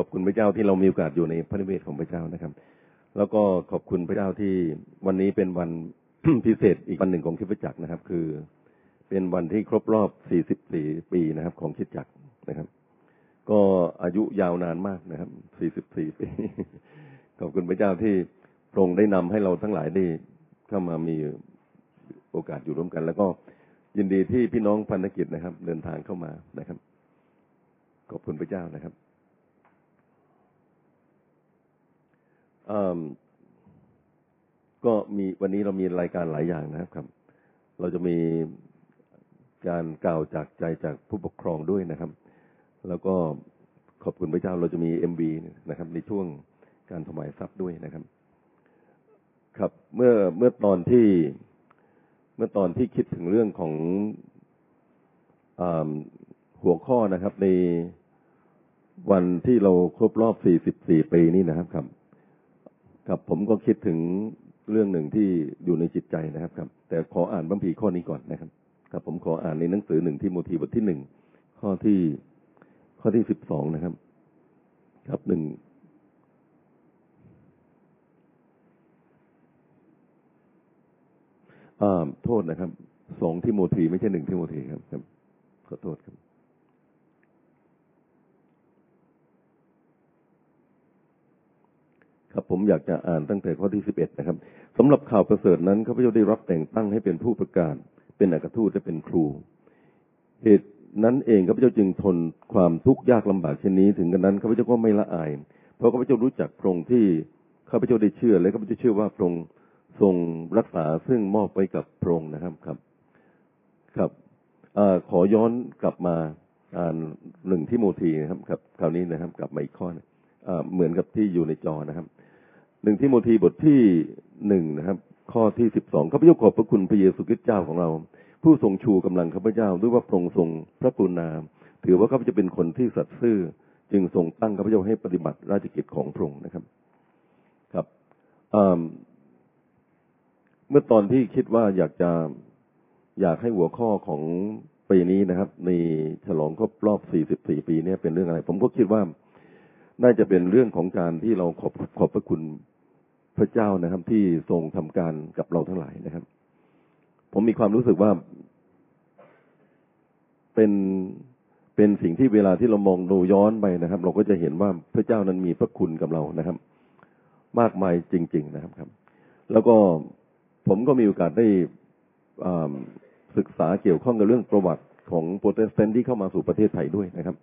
อบคุณพระเจ้าที่เรามีโอกาสอยู่ในพระนิเวศของพระเจ้านะครับ แล้วก็ขอบคุณพระเจ้าที่วันนี้เป็นวันพิเศษอีกวันหนึ่งของคริสตจักรนะครับ คือเป็นวันที่ครบรอบ 44 ปีนะครับ ของคริสตจักรนะครับ ก็อายุยาวนานมากนะครับ 44 ปี ขอบคุณพระเจ้าที่พระองค์ได้นำให้เราทั้งหลายได้เข้ามามีโอกาสอยู่ร่วมกัน แล้วก็ยินดีที่พี่น้องพันธกิจนะครับ เดินทางเข้ามานะครับ ขอบคุณพระเจ้านะครับ ก็มีวันนี้เรามีรายการหลายอย่างนะครับ เราจะมีการกล่าวจากใจจากผู้ปกครองด้วยนะครับ แล้วก็ขอบคุณพระเจ้าเราจะมีเอ็มบีนะครับ ในช่วงการถวายทรัพย์ด้วยนะครับ ครับเมื่อเมื่อตอนที่เมื่อตอนที่คิดถึงเรื่องของอหัวข้อนะครับ ในวันที่เราครบรอบ 44 ปีนี่นะครับครับ ครับ ผมก็คิดถึงเรื่องหนึ่งที่อยู่ในจิตใจนะครับครับ แต่ขออ่านบัมพีข้อนี้ก่อนนะครับ ครับ ผมขออ่านในหนังสือหนึ่งที่โมทีบทที่หนึ่งข้อที่ข้อที่สิบสองนะครับ ครับหนึ่งอ่าโทษนะครับสองที่โมทีไม่ใช่หนึ่งที่โมทีครับครับขอโทษครับ ครับผมอยากจะอ่านตั้งแต่ข้อที่สิบเอ็ดนะครับสำหรับข่าวประเสริฐนั้นข้าพเจ้าได้รับแต่งตั้งให้เป็นผู้ประกาศ เป็นอักทูตและเป็นครู เหตุนั้นเองข้าพเจ้าจึงทนความทุกข์ยากลำบากเช่นนี้ ถึงกันนั้นข้าพเจ้าก็ไม่ละอาย เพราะข้าพเจ้ารู้จักพระองค์ที่ข้าพเจ้าได้เชื่อ และข้าพเจ้าเชื่อว่าพระองค์ทรงรักษาซึ่งมอบไปกับพระองค์นะครับครับ ครับอขอย้อนกลับมาอ่านหนึ่งที่โมทีนะครับครับ คราวนี้นะครับ กลับมาอีกข้อเหมือนกับที่อยู่ในจอนะครับ หนึ่งที่โมทีบทที่หนึ่งนะครับ ข้อที่สิบสองข้าพเจ้าขอบพระคุณพระเยซูคริสต์เจ้าของเรา ผู้ทรงชูกำลังข้าพเจ้าด้วยว่าพระองค์ทรงพระกรุณาถือว่าข้าพเจ้าเป็นคนที่สัตย์ซื่อ จึงทรงตั้งข้าพเจ้าให้ปฏิบัติราชกิจของพระองค์นะครับ ครับเมื่อตอนที่คิดว่าอยากจะอยากให้หัวข้อของปีนี้นะครับในฉลองครบรอบ 44 ปีเนี่ยเป็นเรื่องอะไร ผมก็คิดว่า น่าจะเป็นเรื่องของการที่เราขอบขอบพระคุณพระเจ้านะครับ ที่ทรงทำการกับเราทั้งหลายนะครับ ผมมีความรู้สึกว่าเป็นเป็นสิ่งที่เวลาที่เรามองดูย้อนไปนะครับ เราก็จะเห็นว่าพระเจ้านั้นมีพระคุณกับเรานะครับ มากมายจริง ๆ นะครับครับ แล้วก็ผมก็มีโอกาสได้ศึกษาเกี่ยวข้องกับเรื่องประวัติของโปรเตสแตนต์ที่เข้ามาสู่ประเทศไทยด้วยนะครับ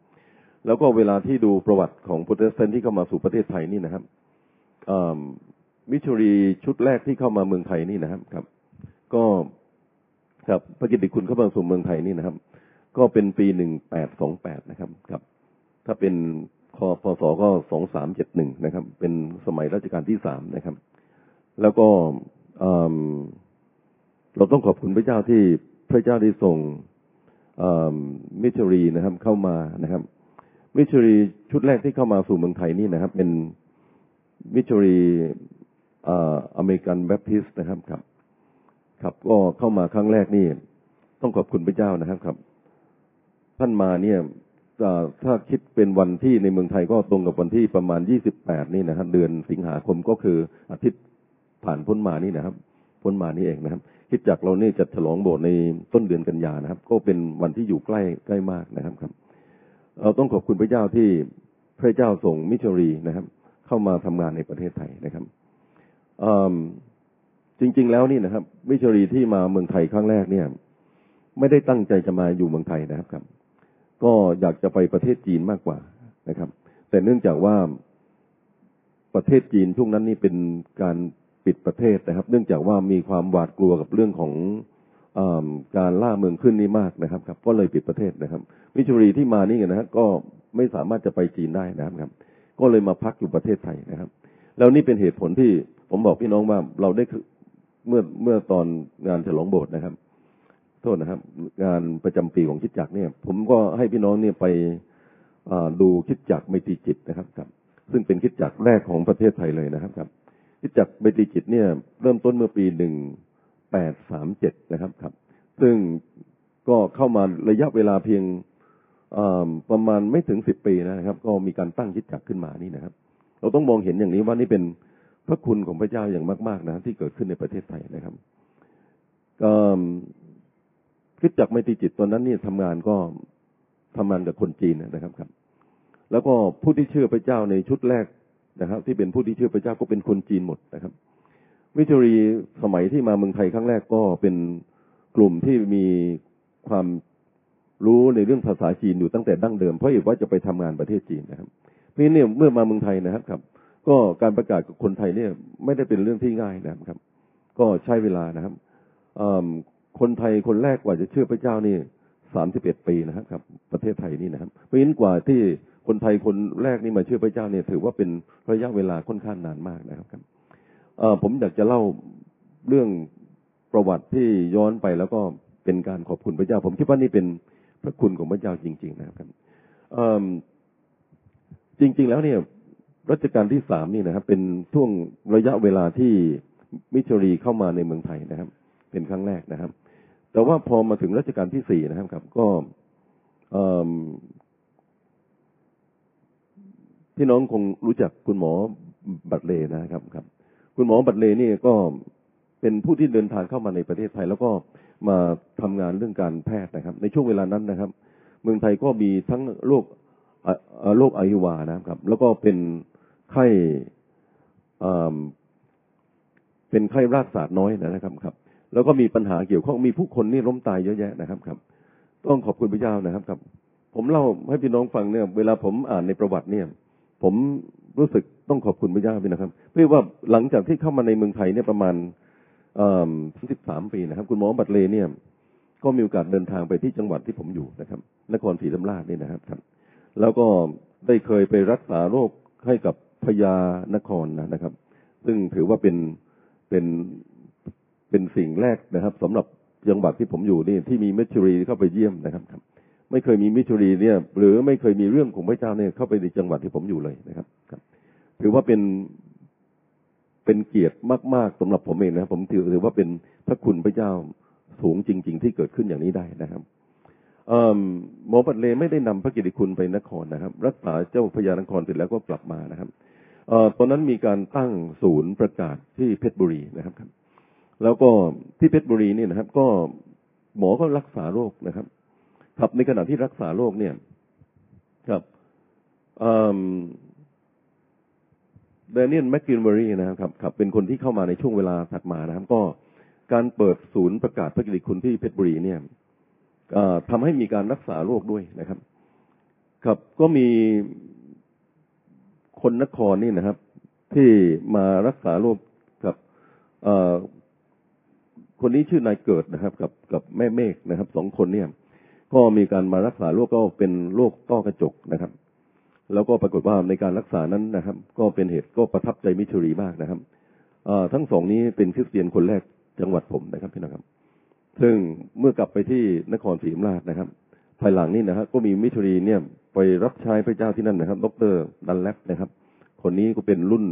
แล้วก็เวลาที่ดูประวัติของโปรเตสแตนต์ที่เข้ามาสู่ประเทศไทยนี่นะครับมิชชันนารีชุดแรกที่เข้ามาเมืองไทยนี่นะครับครับ ก็ครับพระกิตติคุณเข้ามาสู่เมืองไทยนี่นะครับ ก็เป็นปีหนึ่งแปดสองแปดนะครับครับ ถ้าเป็นคอพศก็สองสามเจ็ดหนึ่งนะครับ เป็นสมัยรัชกาลที่สามนะครับ แล้วก็เราต้องขอบคุณพระเจ้าที่พระเจ้าได้ส่งมิชรีนะครับ เข้ามานะครับ มิชรีชุดแรกที่เข้ามาสู่เมืองไทยนี่นะครับ เป็นมิชรีอเมริกันแบปทิสต์นะครับครับ ครับก็เข้ามาครั้งแรกนี่ ต้องขอบคุณพระเจ้านะครับครับ ท่านมาเนี่ยถ้าคิดเป็นวันที่ในเมืองไทยก็ตรงกับวันที่ประมาณยี่สิบแปดนี่นะครับ เดือนสิงหาคมก็คืออาทิตย์ผ่านพ้นมานี่นะครับ พ้นมานี่เองนะครับ คิดจากเราเนี่ยจะฉลองโบสถ์ในต้นเดือนกันยานะครับ ก็เป็นวันที่อยู่ใกล้ใกล้มากนะครับครับ เราต้องขอบคุณพระเจ้าที่พระเจ้าส่งมิชลีนะครับ เข้ามาทำงานในประเทศไทยนะครับจริง ๆ แล้วนี่นะครับ มิชลีที่มาเมืองไทยครั้งแรกเนี่ย ไม่ได้ตั้งใจจะมาอยู่เมืองไทยนะครับครับ ก็อยากจะไปประเทศจีนมากกว่านะครับ แต่เนื่องจากว่าประเทศจีนช่วงนั้นนี่เป็นการปิดประเทศนะครับ เนื่องจากว่ามีความหวาดกลัวกับเรื่องของ การล่าเมืองขึ้นนี่มากนะครับครับ ก็เลยปิดประเทศนะครับ มิชรีที่มานี่นะฮะก็ไม่สามารถจะไปจีนได้นะครับ ก็เลยมาพักอยู่ประเทศไทยนะครับ แล้วนี่เป็นเหตุผลที่ผมบอกพี่น้องว่าเราได้เมื่อเมื่อตอนงานฉลองโบสถ์นะครับ โทษนะครับ งานประจำปีของคิดจักเนี่ย ผมก็ให้พี่น้องเนี่ยไปดูคิดจักไม่ตีจิตนะครับครับ ซึ่งเป็นคิดจักแรกของประเทศไทยเลยนะครับครับคิดจักเบติจิตเนี่ย เริ่มต้นเมื่อปีหนึ่ง แปดสามเจ็ดนะครับครับ ซึ่งก็เข้ามาระยะเวลาเพียงประมาณไม่ถึงสิบปีนะครับ ก็มีการตั้งคิดจักขึ้นมานี่นะครับ เราต้องมองเห็นอย่างนี้ว่านี่เป็นพระคุณของพระเจ้าอย่างมาก ๆ นะ ที่เกิดขึ้นในประเทศไทยนะครับก็คิดจักไม่ตรีจิตตอนนั้นนี่ทำงานก็ทำงานกับคนจีนนะครับครับ แล้วก็ผู้ที่เชื่อพระเจ้าในชุดแรกนะครับ ที่เป็นผู้ที่เชื่อพระเจ้าก็เป็นคนจีนหมดนะครับ มิชรีสมัยที่มาเมืองไทยครั้งแรกก็เป็นกลุ่มที่มีความรู้ในเรื่องภาษาจีนอยู่ตั้งแต่ดั้งเดิม เพราะเหตุว่าจะไปทำงานประเทศจีนนะครับเพราะนั้นเนี่ยเมื่อมาเมืองไทยนะครับครับ ก็การประกาศกับคนไทยเนี่ยไม่ได้เป็นเรื่องที่ง่ายนะครับ ก็ใช้เวลานะครับคนไทยคนแรกกว่าจะเชื่อพระเจ้านี่สามสิบเอ็ดปีนะครับครับ ประเทศไทยนี่นะครับ เพราะฉะนั้นกว่าที่คนไทยคนแรกนี่มาเชื่อพระเจ้าเนี่ยถือว่าเป็นระยะเวลาค่อนข้างนานมากนะครับครับ เออผมอยากจะเล่าเรื่องประวัติที่ย้อนไปแล้วก็เป็นการขอบคุณพระเจ้า ผมคิดว่านี่เป็นพระคุณของพระเจ้าจริง ๆ นะครับจริง ๆ แล้วเนี่ยรัชกาลที่สามนี่นะครับ เป็นช่วงระยะเวลาที่มิชรีเข้ามาในเมืองไทยนะครับ เป็นครั้งแรกนะครับ แต่ว่าพอมาถึงรัชกาลที่สี่นะครับครับ ก็พี่น้องคงรู้จักคุณหมอบัตเลนะครับครับ คุณหมอบัตเลนี่ก็เป็นผู้ที่เดินทางเข้ามาในประเทศไทย แล้วก็มาทำงานเรื่องการแพทย์นะครับ ในช่วงเวลานั้นนะครับ เมืองไทยก็มีทั้งโรคอะโรคอายุวานะครับ แล้วก็เป็นไข้เป็นไข้รากศาสตร์น้อยนะครับครับ แล้วก็มีปัญหาเกี่ยวข้องมีผู้คนนี่ล้มตายเยอะแยะนะครับครับ ต้องขอบคุณพระเจ้านะครับครับ ผมเล่าให้พี่น้องฟังเนี่ย เวลาผมอ่านในประวัติเนี่ย ผม รู้สึกต้องขอบคุณพระเจ้าด้วยนะครับเพราะว่าหลังจากที่เข้ามาในเมืองไทยเนี่ยประมาณสิบสามปีนะครับ คุณหมอบัตเลเนี่ย ก็มีโอกาสเดินทางไปที่จังหวัดที่ผมอยู่นะครับ นครศรีธรรมราชนี่นะครับครับ แล้วก็ได้เคยไปรักษาโรคให้กับพญานครนะครับ ซึ่งถือว่าเป็นเป็นเป็นสิ่งแรกนะครับสำหรับจังหวัดที่ผมอยู่นี่ที่มีเมชชันนารีเข้าไปเยี่ยมนะครับครับ ไม่เคยมีมิชชันนารีเนี่ย หรือไม่เคยมีเรื่องของพระเจ้าเนี่ยเข้าไปในจังหวัดที่ผมอยู่เลยนะครับครับ ถือว่าเป็นเป็นเกียรติมากๆสำหรับผมเองนะผมถือถือว่าเป็นพระคุณพระเจ้าสูงจริง ๆ ที่เกิดขึ้นอย่างนี้ได้นะครับหมอปัตเลไม่ได้นำพระกิตติคุณไปนครนะครับ รักษาเจ้าพญานครเสร็จแล้วก็กลับมานะครับอตอนนั้นมีการตั้งศูนย์ประกาศที่เพชรบุรีนะครับครับ แล้วก็ที่เพชรบุรีนี่นะครับ ก็หมอก็รักษาโรคนะครับ ครับในขณะที่รักษาโรคเนี่ย ครับเดนเนียนแมคกินเบอรี่นะครับครับ เป็นคนที่เข้ามาในช่วงเวลาถัดมานะครับ ก็การเปิดศูนย์ประกาศพระกิติคุณที่เพชรบุรีเนี่ยทำให้มีการรักษาโรคด้วยนะครับ ครับก็มีคนนครนี่นะครับ ที่มารักษาโรคกับคนนี้ชื่อนายเกิดนะครับ กับกับแม่เมฆนะครับสองคนเนี่ย ก็มีการมารักษาโรคก็เป็นโรคต้อกระจกนะครับ แล้วก็ปรากฏว่าในการรักษานั้นนะครับ ก็เป็นเหตุก็ประทับใจมิชรีมากนะครับทั้งสองนี้เป็นคริสเตียนคนแรกจังหวัดผมนะครับพี่น้องครับ ซึ่งเมื่อกลับไปที่นครศรีธรรมราชนะครับ ภายหลังนี้นะครับก็มีมิชรีเนี่ยไปรับใช้พระเจ้าที่นั่นนะครับ ดรดันแลบนะครับ คนนี้ก็เป็นรุ่น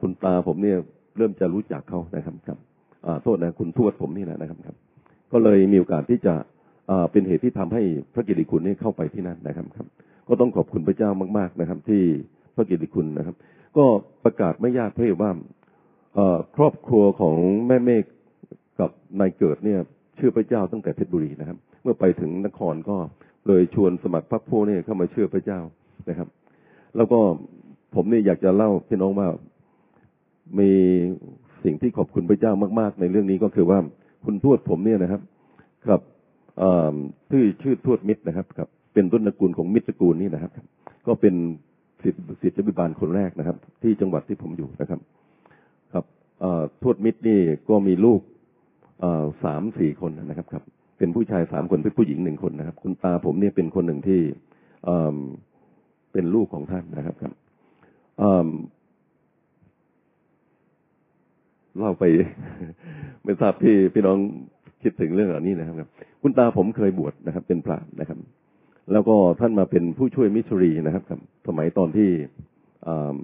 คุณตาผมเนี่ยเริ่มจะรู้จักเขานะครับครับอ่าโทษนะคุณทวดผมนี่แหละนะครับครับ ก็เลยมีโอกาสที่จะ เป็นเหตุที่ทำให้พระกิติคุณนี่เข้าไปที่นั่นนะครับครับ ก็ต้องขอบคุณพระเจ้ามาก ๆนะครับ ที่พระกิตติคุณนะครับ ก็ประกาศไม่ยากเพื่อว่าครอบครัวของแม่เมฆกับนายเกิดเนี่ยเชื่อพระเจ้าตั้งแต่เพชรบุรีนะครับ เมื่อไปถึงนครก็เลยชวนสมัครพรรคพวกนี่เข้ามาเชื่อพระเจ้านะครับ แล้วก็ผมเนี่ยอยากจะเล่าพี่น้องว่ามีสิ่งที่ขอบคุณพระเจ้ามาก ๆ ในเรื่องนี้ก็คือว่าคุณทวดผมเนี่ยนะครับ กับ ชื่อชื่อทวดมิตรนะครับครับ เป็นต้นตระกูลของมิตรตระกูลนี่นะครับ ก็เป็นสิทธิสิทธิบิบาลคนแรกนะครับ ที่จังหวัดที่ผมอยู่นะครับ ครับทวดมิตรนี่ก็มีลูกสามสี่คนนะครับครับ เป็นผู้ชายสามคนเป็นผู้หญิงหนึ่งคนนะครับ คุณตาผมเนี่ยเป็นคนหนึ่งที่เป็นลูกของท่านนะครับครับเล่าไป ไม่ทราบพี่พี่น้อง คิดถึงเรื่องเหล่านี้นะครับ คุณตาผมเคยบวชนะครับ เป็นพระนะครับ แล้วก็ท่านมาเป็นผู้ช่วยมิชรีนะครับ สมัยตอนที่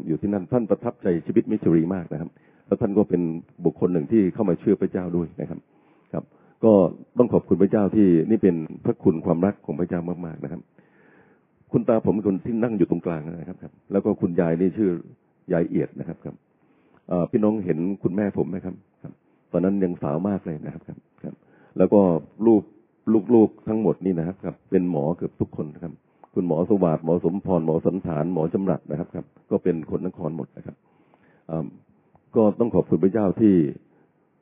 อยู่ที่นั่นท่านประทับใจชีวิตมิชรีมากนะครับ แล้วท่านก็เป็นบุคคลหนึ่งที่เข้ามาเชื่อพระเจ้าด้วยนะครับ ครับ ก็ต้องขอบคุณพระเจ้าที่นี่เป็นพระคุณความรักของพระเจ้ามากๆนะครับ คุณตาผมเป็นคนที่นั่งอยู่ตรงกลางนะครับครับ แล้วก็คุณยายนี่ชื่อยายเอียดนะครับครับพี่น้องเห็นคุณแม่ผมไหมครับครับ ตอนนั้นยังสาวมากเลยนะครับครับ แล้วก็ลูกลูกๆทั้งหมดนี่นะครับครับ เป็นหมอเกือบทุกคนนะครับ คุณหมอสวัสดิ์หมอสมพรหมอสันฐานหมอจำรัดนะครับครับ ก็เป็นคนนครหมดนะครับอ่าก็ต้องขอบคุณพระเจ้าที่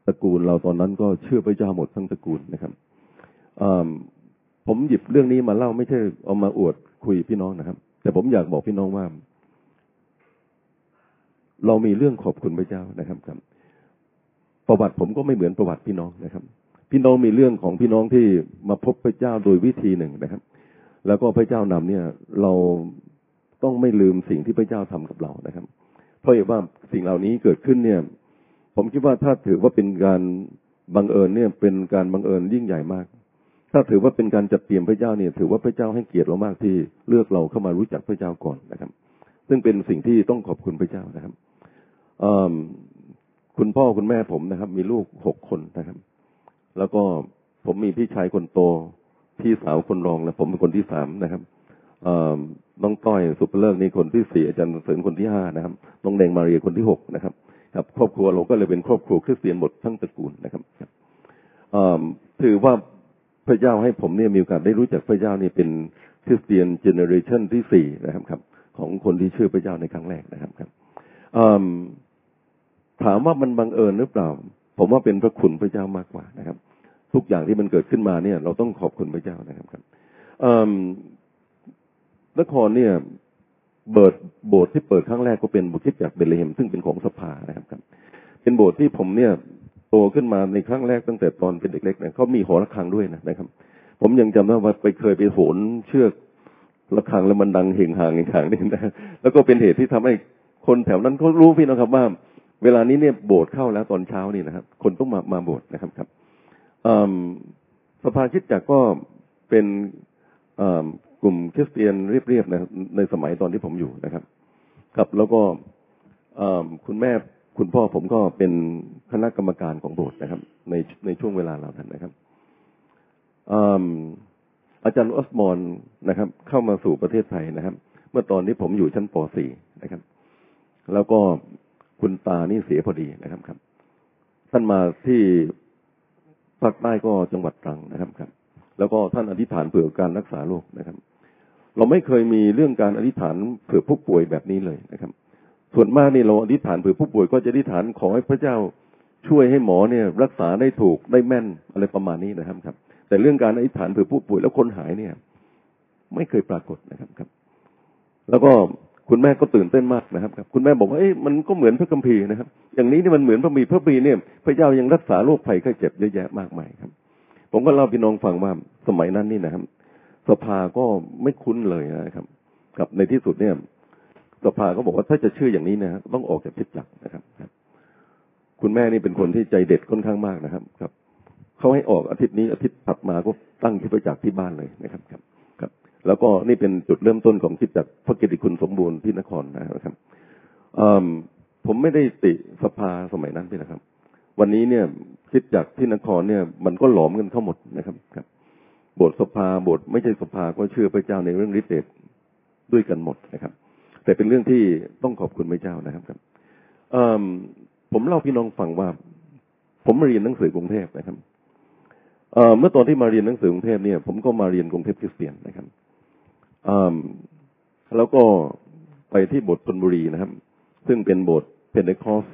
ตระกูลเราตอนนั้นก็เชื่อพระเจ้าหมดทั้งตระกูลนะครับอ่าผมหยิบเรื่องนี้มาเล่าไม่ใช่เอามาอวดคุยพี่น้องนะครับ แต่ผมอยากบอกพี่น้องว่า เรามีเรื่องขอบคุณพระเจ้านะครับครับ ประวัติผมก็ไม่เหมือนประวัติพี่น้องนะครับ พี่น้องมีเรื่องของพี่น้องที่มาพบพระเจ้าโดยวิธีหนึ่งนะครับ แล้วก็พระเจ้านำเนี่ย เราต้องไม่ลืมสิ่งที่พระเจ้าทำกับเรานะครับ เพราะว่าสิ่งเหล่านี้เกิดขึ้นเนี่ย ผมคิดว่าถ้าถือว่าเป็นการบังเอิญเนี่ยเป็นการบังเอิญยิ่งใหญ่มาก ถ้าถือว่าเป็นการจัดเตรียมพระเจ้าเนี่ย ถือว่าพระเจ้าให้เกียรติเรามากที่เลือกเราเข้ามารู้จักพระเจ้าก่อนนะครับ ซึ่งเป็นสิ่งที่ต้องขอบคุณพระเจ้านะครับคุณพ่อคุณแม่ผมนะครับ มีลูกหกคนนะครับ แล้วก็ผมมีพี่ชายคนโต พี่สาวคนรองและผมเป็นคนที่สามนะครับน้องต้อยสุภเลิกนี่คนที่สี่อาจารย์เสริญคนที่ห้านะครับน้องแดงมาเรียคนที่หกนะครับครับครอบครัวเราก็เลยเป็นครอบครัวคริสเตียนหมดทั้งตระกูลนะครับถือว่าพระเจ้าให้ผมเนี่ยมีโอกาสได้รู้จักพระเจ้านี่เป็นคริสเตียน generation ที่สี่นะครับครับ ของคนที่เชื่อพระเจ้าในครั้งแรกนะครับครับถามว่ามันบังเอิญหรือเปล่า ผมว่าเป็นพระคุณพระเจ้ามากกว่านะครับ ทุกอย่างที่มันเกิดขึ้นมาเนี่ย เราต้องขอบคุณพระเจ้านะครับครับนครเนี่ยเปิดโบสถ์ที่เปิดครั้งแรกก็เป็นโบสถ์คริสตจักรเบธเลเฮมซึ่งเป็นของสภานะครับครับ เป็นโบสถ์ที่ผมเนี่ยโตขึ้นมาในครั้งแรกตั้งแต่ตอนเป็นเด็กๆเนี่ยเขามีหอระฆังด้วยนะนะครับ ผมยังจำได้ว่าไปเคยไปโหนเชือกระฆังแล้วมันดังเฮงหางเฮงหางนี่นะแล้วก็เป็นเหตุที่ทำให้คนแถวนั้นเขารู้พี่นะครับว่า เวลานี้เนี่ยโบสถ์เข้าแล้วตอนเช้านี่นะครับ คนต้องมามาโบสถ์นะครับครับ สภาคิดจักรก็เป็นกลุ่มคริสเตียนเรียบๆนะในสมัยตอนที่ผมอยู่นะครับ ครับแล้วก็คุณแม่คุณพ่อผมก็เป็นคณะกรรมการของโบสถ์นะครับ ในในช่วงเวลาเหล่านั้นนะครับอืมอาจารย์ออสมอนนะครับ เข้ามาสู่ประเทศไทยนะครับ เมื่อตอนนี้ผมอยู่ชั้นป .4 นะครับ แล้วก็คุณตานี่เสียพอดีนะครับครับ ท่านมาที่ ภาคใต้ก็จังหวัดตรังนะครับครับ แล้วก็ท่านอธิษฐานเผื่อการรักษาโรคนะครับ เราไม่เคยมีเรื่องการอธิษฐานเผื่อผู้ป่วยแบบนี้เลยนะครับ ส่วนมากนี่เราอธิษฐานเผื่อผู้ป่วยก็จะอธิษฐานขอให้พระเจ้าช่วยให้หมอเนี่ย รักษาได้ถูกได้แม่นอะไรประมาณนี้นะครับครับ แต่เรื่องการอธิษฐานเผื่อผู้ป่วยแล้วคนหายเนี่ย ไม่เคยปรากฏนะครับครับ แล้วก็ คุณแม่ก็ตื่นเต้นมากนะครับครับคุณแม่บอกว่าเอ๊ะมันก็เหมือนพระคัมภีร์นะครับ อย่างนี้นี่มันเหมือนพระมีพระปีเนี่ย พระเจ้ายังรักษาโรคภัยไข้เจ็บเยอะแยะมากมายครับ ผมก็เล่าพี่น้องฟังว่าสมัยนั้นนี่นะครับ สภาก็ไม่คุ้นเลยนะครับ กับในที่สุดเนี่ย สภาก็บอกว่าถ้าจะชื่ออย่างนี้นะต้องออกจากพิจักรนะครับ คุณแม่นี่เป็นคนที่ใจเด็ดค่อนข้างมากนะครับ ครับเขาให้ออกอาทิตย์นี้อาทิตย์ถัดมาก็ตั้งคิดประจักษ์ที่บ้านเลยนะครับครับ แล้วก็นี่เป็นจุดเริ่มต้นของคิดจักพระเกติคุณสมบูรณ์ที่นครนะครับผมไม่ได้ติสภาสมัยนั้นพี่นะครับ วันนี้เนี่ยคิดจักที่นครเนี่ย มันก็หลอมกันเข้าหมดนะครับครับบสถ์สภาบสถ์ไม่ใช่สภาก็เชื่อพระเจ้าในเรื่องฤทธิ์เดชด้วยกันหมดนะครับ แต่เป็นเรื่องที่ต้องขอบคุณพระเจ้านะครับครับผมเล่าพี่น้องฟังว่า ผมมาเรียนหนังสือกรุงเทพนะครับเมื่อตอนที่มาเรียนหนังสือกรุงเทพเนี่ย ผมก็มาเรียนกรุงเทพคริสเตียนนะครับ แล้วก็ไปที่โบสถ์ธนบุรีนะครับ ซึ่งเป็นโบสถ์เพนเทคอส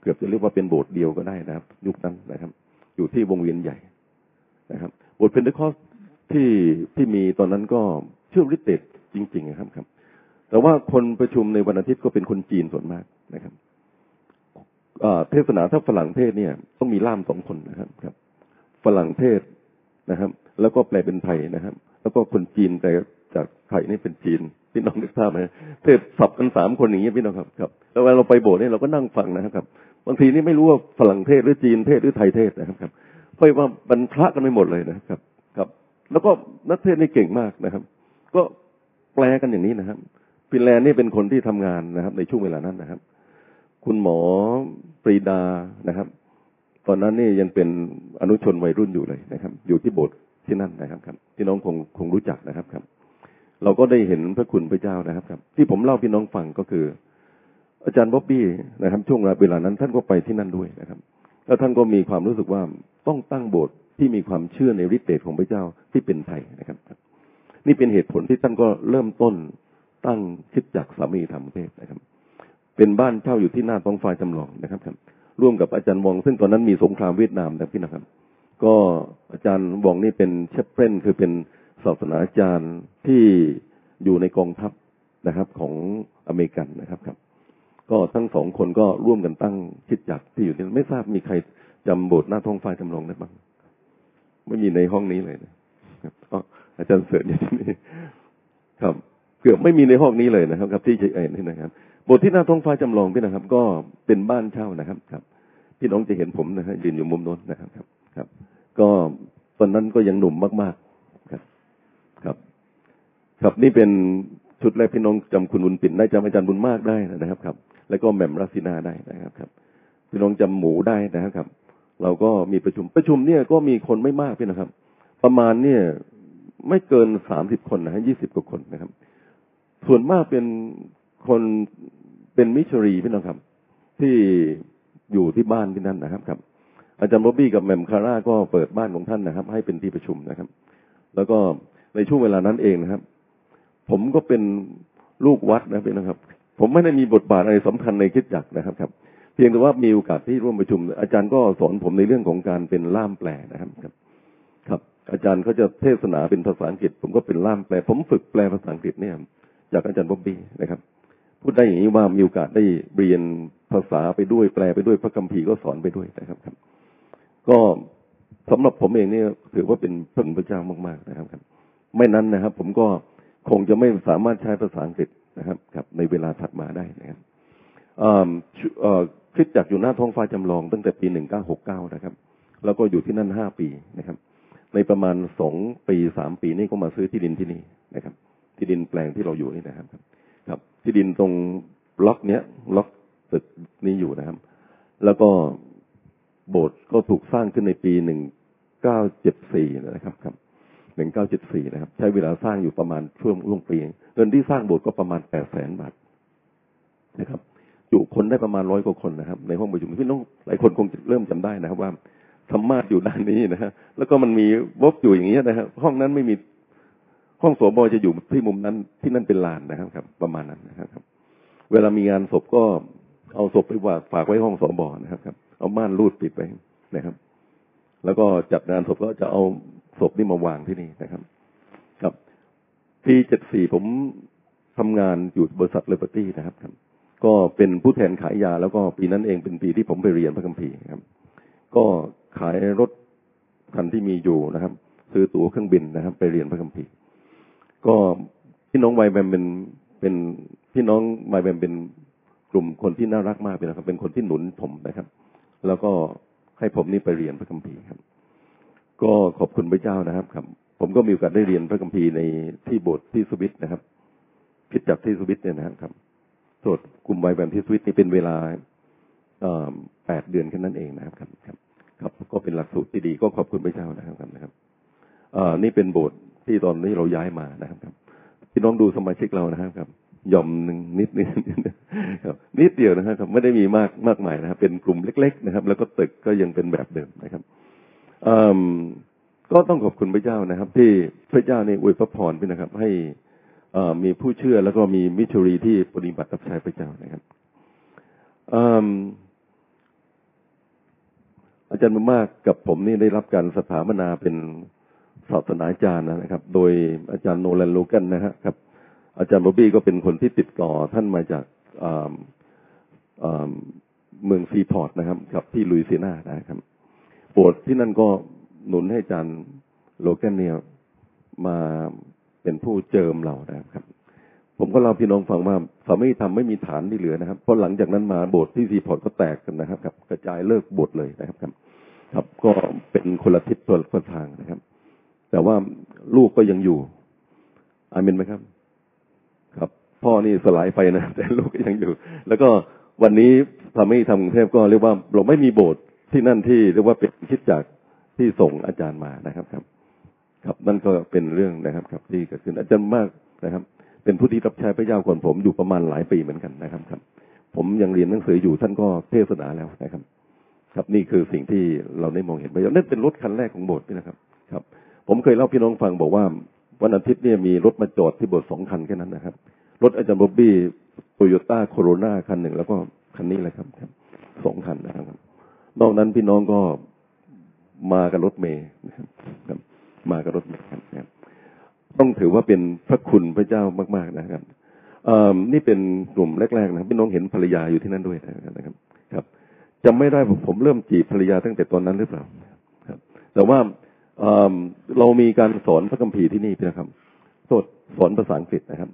เกือบจะเรียกว่าเป็นโบสถ์เดียวก็ได้นะครับ ยุคนั้นนะครับ อยู่ที่วงเวียนใหญ่นะครับโบสถ์เพนเทคอสที่ที่มีตอนนั้นก็เชื่อฤทธิ์เดชจริง ๆ นะครับครับ แต่ว่าคนประชุมในวันอาทิตย์ก็เป็นคนจีนส่วนมากนะครับเทศนาถ้าฝรั่งเทศเนี่ย ต้องมีล่ามสองคนนะครับครับ ฝรั่งเทศนะครับ แล้วก็แปลเป็นไทยนะครับ แล้วก็คนจีนแต่ จากไทยนี่เป็นจีนพี่น้องนึกภาพไหมเทศสับกันสามคนอย่างนี้พี่น้องครับครับแล้วเวลาเราไปโบสถ์เนี่ยเราก็นั่งฟังนะครับบางทีนี่ไม่รู้ว่าฝรั่งเทศหรือจีนเทศหรือไทยเทศนะครับครับเพราะว่าบรรพระกันไม่หมดเลยนะครับ ครับ แล้วก็นักเทศนี่เก่งมากนะครับ ก็แปลกันอย่างนี้นะครับฟินแลนด์นี่เป็นคนที่ทำงานนะครับ ในช่วงเวลานั้นนะครับ คุณหมอปรีดานะครับ ตอนนั้นนี่ยังเป็นอนุชนวัยรุ่นอยู่เลยนะครับ อยู่ที่โบสถ์ที่นั่นนะครับครับพี่น้องคงคงรู้จักนะครับครับ เราก็ได้เห็นพระคุณพระเจ้านะครับครับ ที่ผมเล่าพี่น้องฟังก็คือ อาจารย์บ๊อบบี้นะครับ ช่วงเวลานั้นท่านก็ไปที่นั่นด้วยนะครับ แล้วท่านก็มีความรู้สึกว่าต้องตั้งโบสถ์ที่มีความเชื่อในฤทธิ์เดชของพระเจ้าที่เป็นไทยนะครับ นี่เป็นเหตุผลที่ท่านก็เริ่มต้นตั้งคิดจักสามีธรรมเทพนะครับ เป็นบ้านเช่าอยู่ที่หน้าท้องฟ้าจำลองนะครับครับ ร่วมกับอาจารย์วองซึ่งตอนนั้นมีสงครามเวียดนามนะพี่น้องครับ ก็อาจารย์วองนี่เป็น chaplain คือเป็น ศาสนาจารย์ที่อยู่ในกองทัพนะครับ ของอเมริกันนะครับครับ ก็ทั้งสองคนก็ร่วมกันตั้งคริสตจักรที่อยู่ที่ไม่ทราบมีใครจำโบสถ์หน้าท้องฟ้าจำลองได้บ้างไม่มีในห้องนี้เลยนะครับก็อาจารย์เสริญอยู่ที่นี่ครับ เกือบไม่มีในห้องนี้เลยนะครับครับ ที่เอ็นี่นะครับบสถ์ที่หน้าท้องฟ้าจำลองพี่นะครับ ก็เป็นบ้านเช่านะครับครับพี่น้องจะเห็นผมนะฮะยืนอยู่มุมโน้นนะครับครับ ก็ตอนนั้นก็ยังหนุ่มมากๆ ครับนี่เป็นชุดแรกพี่น้องจำคุณบุญปิ่นได้จำอาจารย์บุญมากได้นะครับครับ แล้วก็แหม่มรัศินาได้นะครับครับ พี่น้องจำหมูได้นะครับ เราก็มีประชุมประชุมเนี่ยก็มีคนไม่มากพี่นะครับ ประมาณเนี่ยไม่เกินสามสิบคนนะฮะยี่สิบกว่าคนนะครับ ส่วนมากเป็นคนเป็นมิชรีพี่น้องครับ ที่อยู่ที่บ้านที่นั่นนะครับครับ อาจารย์โรบี้กับแมมคาร่าก็เปิดบ้านของท่านนะครับ ให้เป็นที่ประชุมนะครับ แล้วก็ในช่วงเวลานั้นเองนะครับ ผมก็เป็นลูกวัดนะพี่นะครับ ผมไม่ได้มีบทบาทอะไรสำคัญในคิดจักนะครับครับ เพียงแต่ว่ามีโอกาสที่ร่วมประชุม อาจารย์ก็สอนผมในเรื่องของการเป็นล่ามแปลนะครับครับ ครับ อาจารย์เขาจะเทศนาเป็นภาษาอังกฤษ ผมก็เป็นล่ามแปล ผมฝึกแปลภาษาอังกฤษเนี่ย จากอาจารย์บ๊อบบี้นะครับ พูดได้อย่างนี้ว่ามีโอกาสได้เรียนภาษาไปด้วยแปลไปด้วยพระคัมภีร์ก็สอนไปด้วยนะครับครับ ก็สำหรับผมเองเนี่ยถือว่าเป็นพระคุณพระเจ้ามากๆนะครับครับ ไม่นั้นนะครับ ผมก็ คงจะไม่สามารถใช้ภาษาอังกฤษนะครับครับ ในเวลาถัดมาได้นะครับคริสจักรอยู่หน้าท้องฟ้าจำลองตั้งแต่ปี 1969 นะครับ แล้วก็อยู่ที่นั่น 5 ปีนะครับ ในประมาณ 2 ปี 3 ปีนี่ก็มาซื้อที่ดินที่นี่นะครับ ที่ดินแปลงที่เราอยู่นี่นะครับ ครับ ที่ดินตรงล็อกเนี้ยล็อกตึกนี้อยู่นะครับ แล้วก็โบสถ์ก็ถูกสร้างขึ้นในปี 1974 นะครับครับ 1974นะครับ ใช้เวลาสร้างอยู่ประมาณช่วงช่วงปี เงินที่สร้างโบสถ์ก็ประมาณ800,000บาทนะครับจุคนได้ประมาณร้อยกว่าคนนะครับ ในห้องประชุมพี่น้องหลายคนคงเริ่มจำได้นะครับ ว่าธรรมาสอยู่ด้านนี้นะฮะแล้วก็มันมีวบอยู่อย่างนี้ยนะครับห้องนั้นไม่มีห้องสวบจะอยู่ที่มุมนั้นที่นั่นเป็นลานนะครับครับ ประมาณนั้นนะครับ เวลามีงานศพก็เอาศพไปวางฝากไว้ห้องสวบนะครับครับ เอาม่านรูดปิดไปนะครับ แล้วก็จัดงานศพก็จะเอา ศพนี่มาวางที่นี่นะครับ ครับปีเจ็ดสี่ผมทำงานอยู่บริษัทเลเบอร์ตี้นะครับครับ ก็เป็นผู้แทนขายยา แล้วก็ปีนั้นเองเป็นปีที่ผมไปเรียนพระคัมภีร์ครับ ก็ขายรถคันที่มีอยู่นะครับ ซื้อตั๋วเครื่องบินนะครับ ไปเรียนพระคัมภีร์ ก็พี่น้องไวแบมเป็นเป็นพี่น้องไวแบมเป็นกลุ่มคนที่น่ารักมากเลยนะครับ เป็นคนที่หนุนผมนะครับ แล้วก็ให้ผมนี่ไปเรียนพระคัมภีร์ครับ ก็ขอบคุณพระเจ้านะครับครับ ผมก็มีโอกาสได้เรียนพระคัมภีร์ในที่โบสถ์ที่สวิตนะครับคิดจากที่สวิตเนี่ยนะครับโทษกลุ่มไวแบมที่สวิตนี่เป็นเวลาแปดเดือนแค่นั้นเองนะครับครับครับ ครับก็เป็นหลักสูตรที่ดีก็ขอบคุณพระเจ้านะครับนะครับนี่เป็นโบสถ์ที่ตอนนี้เราย้ายมานะครับครับพี่น้องดูสมาชิกเรานะครับครับย่อมหนึ่งนิดนิดครับนิดเดียวนะครับ ไม่ได้มีมากมากมายนะครับ เป็นกลุ่มเล็ก ๆ นะครับ แล้วก็ตึกก็ยังเป็นแบบเดิมนะครับ ก็ต้องขอบคุณพระเจ้านะครับ ที่พระเจ้าได้อวยพระพรพี่น้องครับ ให้มีผู้เชื่อแล้วก็มี ministry ที่ปฏิบัติรับใช้พระเจ้านะครับอาจารย์มากกับผมนี่ได้รับการสถาปนาเป็นศาสนาจารย์นะครับ โดยอาจารย์โนแลนโลกันนะครับ อาจารย์บอบบี้ก็เป็นคนที่ติดต่อท่านมาจากเมืองชรีฟพอร์ตนะครับ กับที่ลุยเซียนานะครับ โบสถ์ที่นั่นก็หนุนให้อาจารย์โลแกนเนี่ยมาเป็นผู้เจิมเรานะครับ ผมก็เล่าพี่น้องฟังว่าสามีทำไม่มีฐานที่เหลือนะครับ เพราะหลังจากนั้นมาโบสถ์ที่ซีพอร์ตก็แตกกันนะครับครับกระจายเลิกโบสถ์เลยนะครับครับ ครับก็เป็นคนละทิศคนละทางนะครับ แต่ว่าลูกก็ยังอยู่อามินไหมครับ ครับ พ่อนี่สลายไปนะแต่ลูกก็ยังอยู่ แล้วก็วันนี้ทำให้ทำกรุงเทพก็เรียกว่าเราไม่มีโบสถ์ ที่นั่นที่เรียกว่าเป็นคิดจากที่ส่งอาจารย์มานะครับครับ ครับนั่นก็เป็นเรื่องนะครับครับที่เกิดขึ้นอาจารย์มากนะครับ เป็นผู้ที่รับใช้พระเจ้าก่อนผมอยู่ประมาณหลายปีเหมือนกันนะครับครับ ผมยังเรียนหนังสืออยู่ท่านก็เทศนาแล้วนะครับ ครับนี่คือสิ่งที่เราได้มองเห็นไปนั่นเป็นรถคันแรกของโบสถ์นี่นะครับ ครับ ผมเคยเล่าพี่น้องฟังบอกว่าวันอาทิตย์เนี่ยมีรถมาจอดที่โบสถ์สองคันแค่นั้นนะครับ รถอาจารย์บ๊อบบี้โตโยต้าโคโรนาคันหนึ่งแล้วก็คันนี้แหละครับครับสองคันนะครับ นอกนั้นพี่น้องก็มากับรถเมย์นะครับ มากับรถเมย์ครับ ต้องถือว่าเป็นพระคุณพระเจ้ามาก ๆนะครับนี่เป็นกลุ่มแรกๆนะพี่น้องเห็นภรรยาอยู่ที่นั่นด้วยนะครับ ครับจำไม่ได้ผมเริ่มจีบภรรยาตั้งแต่ตอนนั้นหรือเปล่าครับ แต่ว่าเรามีการสอนพระคัมภีร์ที่นี่พี่นะครับโทษสอนภาษาอังกฤษนะครับ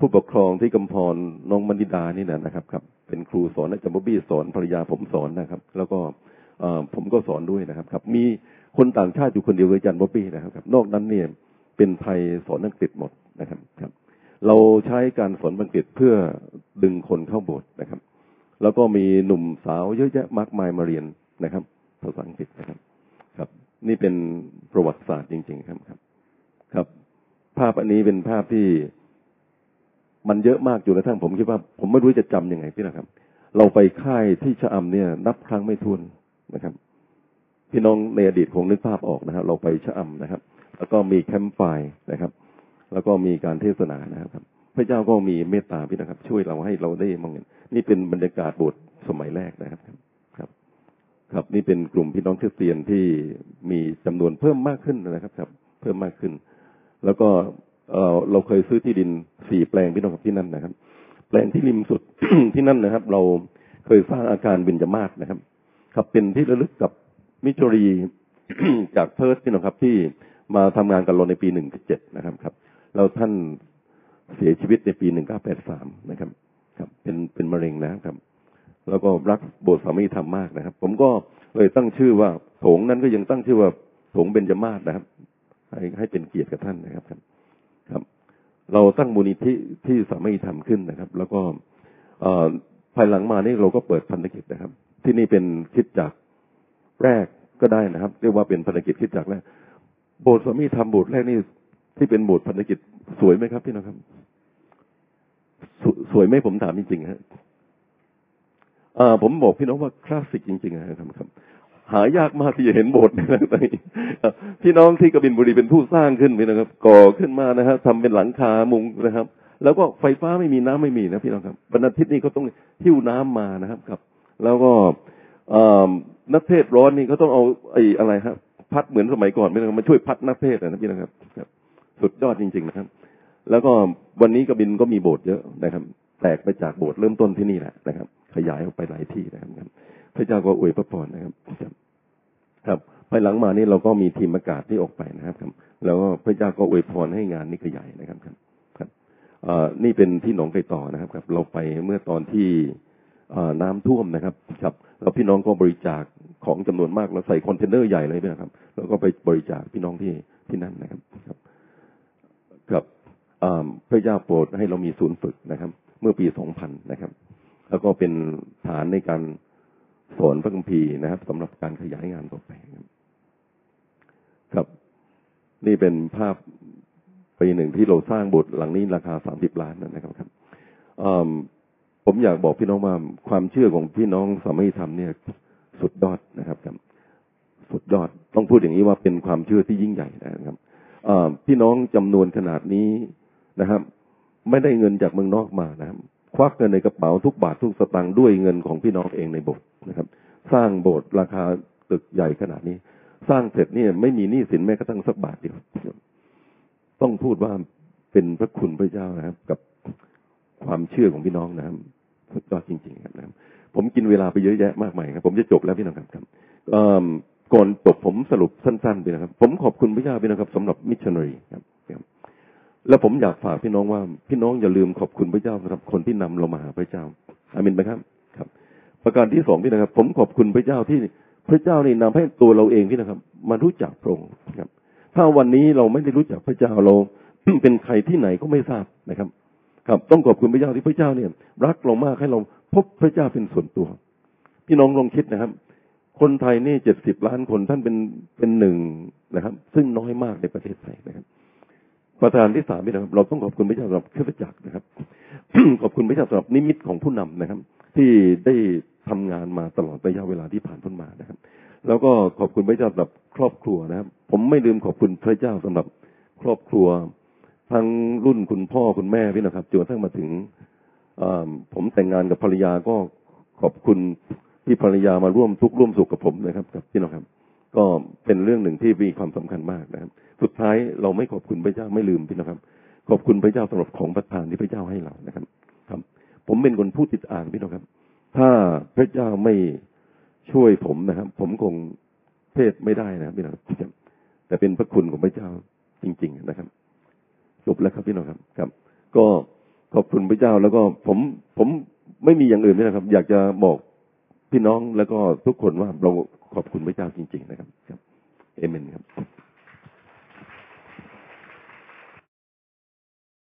ผู้ปกครองที่กำพรน้องมณิดานี่นะนะครับครับ เป็นครูสอนอาจารย์บ๊อบบี้สอนภรรยาผมสอนนะครับ แล้วก็ผมก็สอนด้วยนะครับครับ มีคนต่างชาติอยู่คนเดียวคืออาจารย์บ๊อบบี้นะครับครับ นอกนั้นเนี่ยเป็นไทยสอนอังกฤษหมดนะครับครับ เราใช้การสอนอังกฤษเพื่อดึงคนเข้าโบสถ์นะครับ แล้วก็มีหนุ่มสาวเยอะแยะมากมายมาเรียนนะครับภาษาอังกฤษนะครับ ครับ นี่เป็นประวัติศาสตร์จริง ๆ ครับครับ ครับ ภาพอันนี้เป็นภาพที่ มันเยอะมากอยู่ในทั้งผมคิดว่า ผมไม่รู้จะจำยังไงพี่นะครับ เราไปค่ายที่ชะอำเนี่ย นับครั้งไม่ถ้วนนะครับ พี่น้องในอดีตคงนึกภาพออกนะครับ เราไปชะอำนะครับ แล้วก็มีแคมป์ไฟนะครับ แล้วก็มีการเทศนานะครับ พระเจ้าก็มีเมตตาพี่นะครับ ช่วยเราให้เราได้มองเห็นนี่เป็นบรรยากาศโบสถ์สมัยแรกนะครับครับครับนี่เป็นกลุ่มพี่น้องคริสเตียนที่มีจำนวนเพิ่มมากขึ้นนะครับครับ เพิ่มมากขึ้น แล้วก็ เออเราเคยซื้อที่ดินสี่แปลงพี่น้องกับที่นั่นนะครับ แปลงที่ริมสุดที่นั่นนะครับ เราเคยสร้างอาคารเบญจมาศนะครับ ครับเป็นที่ระลึกกับมิชรีจากเพิร์ธพี่น้องครับที่มาทำงานกับเราในปีหนึ่งเจ็ดนะครับครับแล้วท่านเสียชีวิตในปีหนึ่งเก้าแปดสามนะครับ ครับ เป็นเป็นมะเร็งนะครับ แล้วก็รักโบสถ์สามีธรรมมากนะครับ ผมก็เลยตั้งชื่อว่าโถงนั้นก็ยังตั้งชื่อว่าโถงเบญจมาศนะครับ ให้ให้เป็นเกียรติกับท่านนะครับ ครับ เราตั้งมูลนิธิที่สามีธรรมขึ้นนะครับ แล้วก็ภายหลังมานี่เราก็เปิดพันธกิจนะครับ ที่นี่เป็นคิดจากแรกก็ได้นะครับ เรียกว่าเป็นพันธกิจคิดจากแรกโบสถ์สามีธรรมโบสถ์แรกนี่ที่เป็นโบสถ์พันธกิจสวยไหมครับพี่น้องครับสวสวยไหมผมถามจริงๆฮะผมบอกพี่น้องว่าคลาสสิกจริงๆนะครับ หายากมากที่จะเห็นโบสถ์ในตอนนี้พี่น้องที่กบินบุรีเป็นผู้สร้างขึ้นพี่นะครับ ก่อขึ้นมานะครับทำเป็นหลังคามุงนะครับ แล้วก็ไฟฟ้าไม่มีน้ำไม่มีนะพี่น้องครับบรรณาทิตย์นี่เขาต้องหิ้วน้ำมานะครับครับ แล้วก็นักเทศร้อนนี่เขาต้องเอาไอ้อะไรครับพัดเหมือนสมัยก่อนพี่นะครับมาช่วยพัดนักเทศนะพี่นะครับครับ สุดยอดจริง ๆ นะครับ แล้วก็วันนี้กบินก็มีโบสถ์เยอะนะครับ แตกไปจากโบสถ์เริ่มต้นที่นี่แหละนะครับ ขยายออกไปหลายที่นะครับ พระเจ้าก็อวยพระพรนะครับ ครับภายหลังมานี่เราก็มีทีมอากาศที่ออกไปนะครับครับ แล้วก็พระเจ้าก็อวยพรให้งานนี้ขยายนะครับครับครับนี่เป็นที่หนองไก่ต่อนะครับครับ เราไปเมื่อตอนที่น้ำท่วมนะครับครับแล้วพี่น้องก็บริจาคของจำนวนมากเราใส่คอนเทนเนอร์ใหญ่เลยนะครับ แล้วก็ไปบริจาคพี่น้องที่ที่นั่นนะครับครับกับพระเจ้าโปรดให้เรามีศูนย์ฝึกนะครับ เมื่อปี2000นะครับ แล้วก็เป็นฐานในการ สอนพระคัมภีร์นะครับสำหรับการขยายงานต่อไปครับครับ นี่เป็นภาพปีหนึ่งที่เราสร้างโบสถ์หลังนี้ราคา30ล้านนะครับครับผมอยากบอกพี่น้องว่าความเชื่อของพี่น้องสามัยธรรมเนี่ยสุดยอดนะครับครับ สุดยอดต้องพูดอย่างนี้ว่าเป็นความเชื่อที่ยิ่งใหญ่นะครับพี่น้องจำนวนขนาดนี้นะครับ ไม่ได้เงินจากเมืองนอกมานะครับ วักเงินในกระเป๋าทุกบาททุกสตางค์ด้วยเงินของพี่น้องเองในโบสถ์นะครับ สร้างโบสถ์ราคาตึกใหญ่ขนาดนี้ สร้างเสร็จเนี่ยไม่มีหนี้สินแม้กระทั่งสักบาทเดียวต้องพูดว่าเป็นพระคุณพระเจ้านะครับ กับความเชื่อของพี่น้องนะครับสุดยอดจริงๆครับนะครับ ผมกินเวลาไปเยอะแยะมากมายครับ ผมจะจบแล้วพี่น้องครับครับก่อนจบผมสรุปสั้นๆไปนะครับ ผมขอบคุณพระเจ้าพี่นะครับสำหรับมิชชันนารีครับ แล้วผมอยากฝากพี่น้องว่า พี่น้องอย่าลืมขอบคุณพระเจ้าสำหรับคนที่นำเรามาหาพระเจ้า อามินไหมครับครับ ประการที่สองพี่นะครับ ผมขอบคุณพระเจ้าที่พระเจ้านี่นำให้ตัวเราเองพี่นะครับ มารู้จักพระองค์ครับ ถ้าวันนี้เราไม่ได้รู้จักพระเจ้าเราเป็นใครที่ไหนก็ไม่ทราบนะครับ ครับ ต้องขอบคุณพระเจ้าที่พระเจ้าเนี่ย รักเรามากให้เราพบพระเจ้าเป็นส่วนตัว พี่น้องลองคิดนะครับ คนไทยนี่เจ็ดสิบล้านคนท่านเป็นเป็นหนึ่งนะครับ ซึ่งน้อยมากในประเทศไทยนะครับ ประการที่สามนี่นะครับ เราต้องขอบคุณพระเจ้าสำหรับเคริสตจักรนะครับ ขอบคุณพระเจ้าสำหรับนิมิตของผู้นำนะครับ ที่ได้ทำงานมาตลอดระยะเวลาที่ผ่านพ้นมานะครับ แล้วก็ขอบคุณพระเจ้าสำหรับครอบครัวนะครับ ผมไม่ลืมขอบคุณพระเจ้าสำหรับครอบครัว ทั้งรุ่นคุณพ่อคุณแม่พี่นะครับจนกระทั่งมาถึงผมแต่งงานกับภรรยาก็ขอบคุณที่ภรรยามาร่วมทุกข์ร่วมสุขกับผมนะครับกับพี่น้องครับ ก็เป็นเรื่องหนึ่งที่มีความสำคัญมากนะครับ สุดท้ายเราไม่ขอบคุณพระเจ้าไม่ลืมพี่น้องครับ ขอบคุณพระเจ้าสำหรับของประทานที่พระเจ้าให้เรานะครับ ครับ ผมเป็นคนพูดติดอ่านพี่น้องครับ ถ้าพระเจ้าไม่ช่วยผมนะครับ ผมคงเทศไม่ได้นะครับพี่น้องครับแต่เป็นพระคุณของพระเจ้าจริง ๆ นะครับจบแล้วครับพี่น้องครับ ครับ ก็ขอบคุณพระเจ้าแล้วก็ผมผมไม่มีอย่างอื่นนี่นะครับ อยากจะบอกพี่น้องแล้วก็ทุกคนว่าเรา ขอบคุณพระเจ้าจริง ๆ นะครับครับเอเมนครับ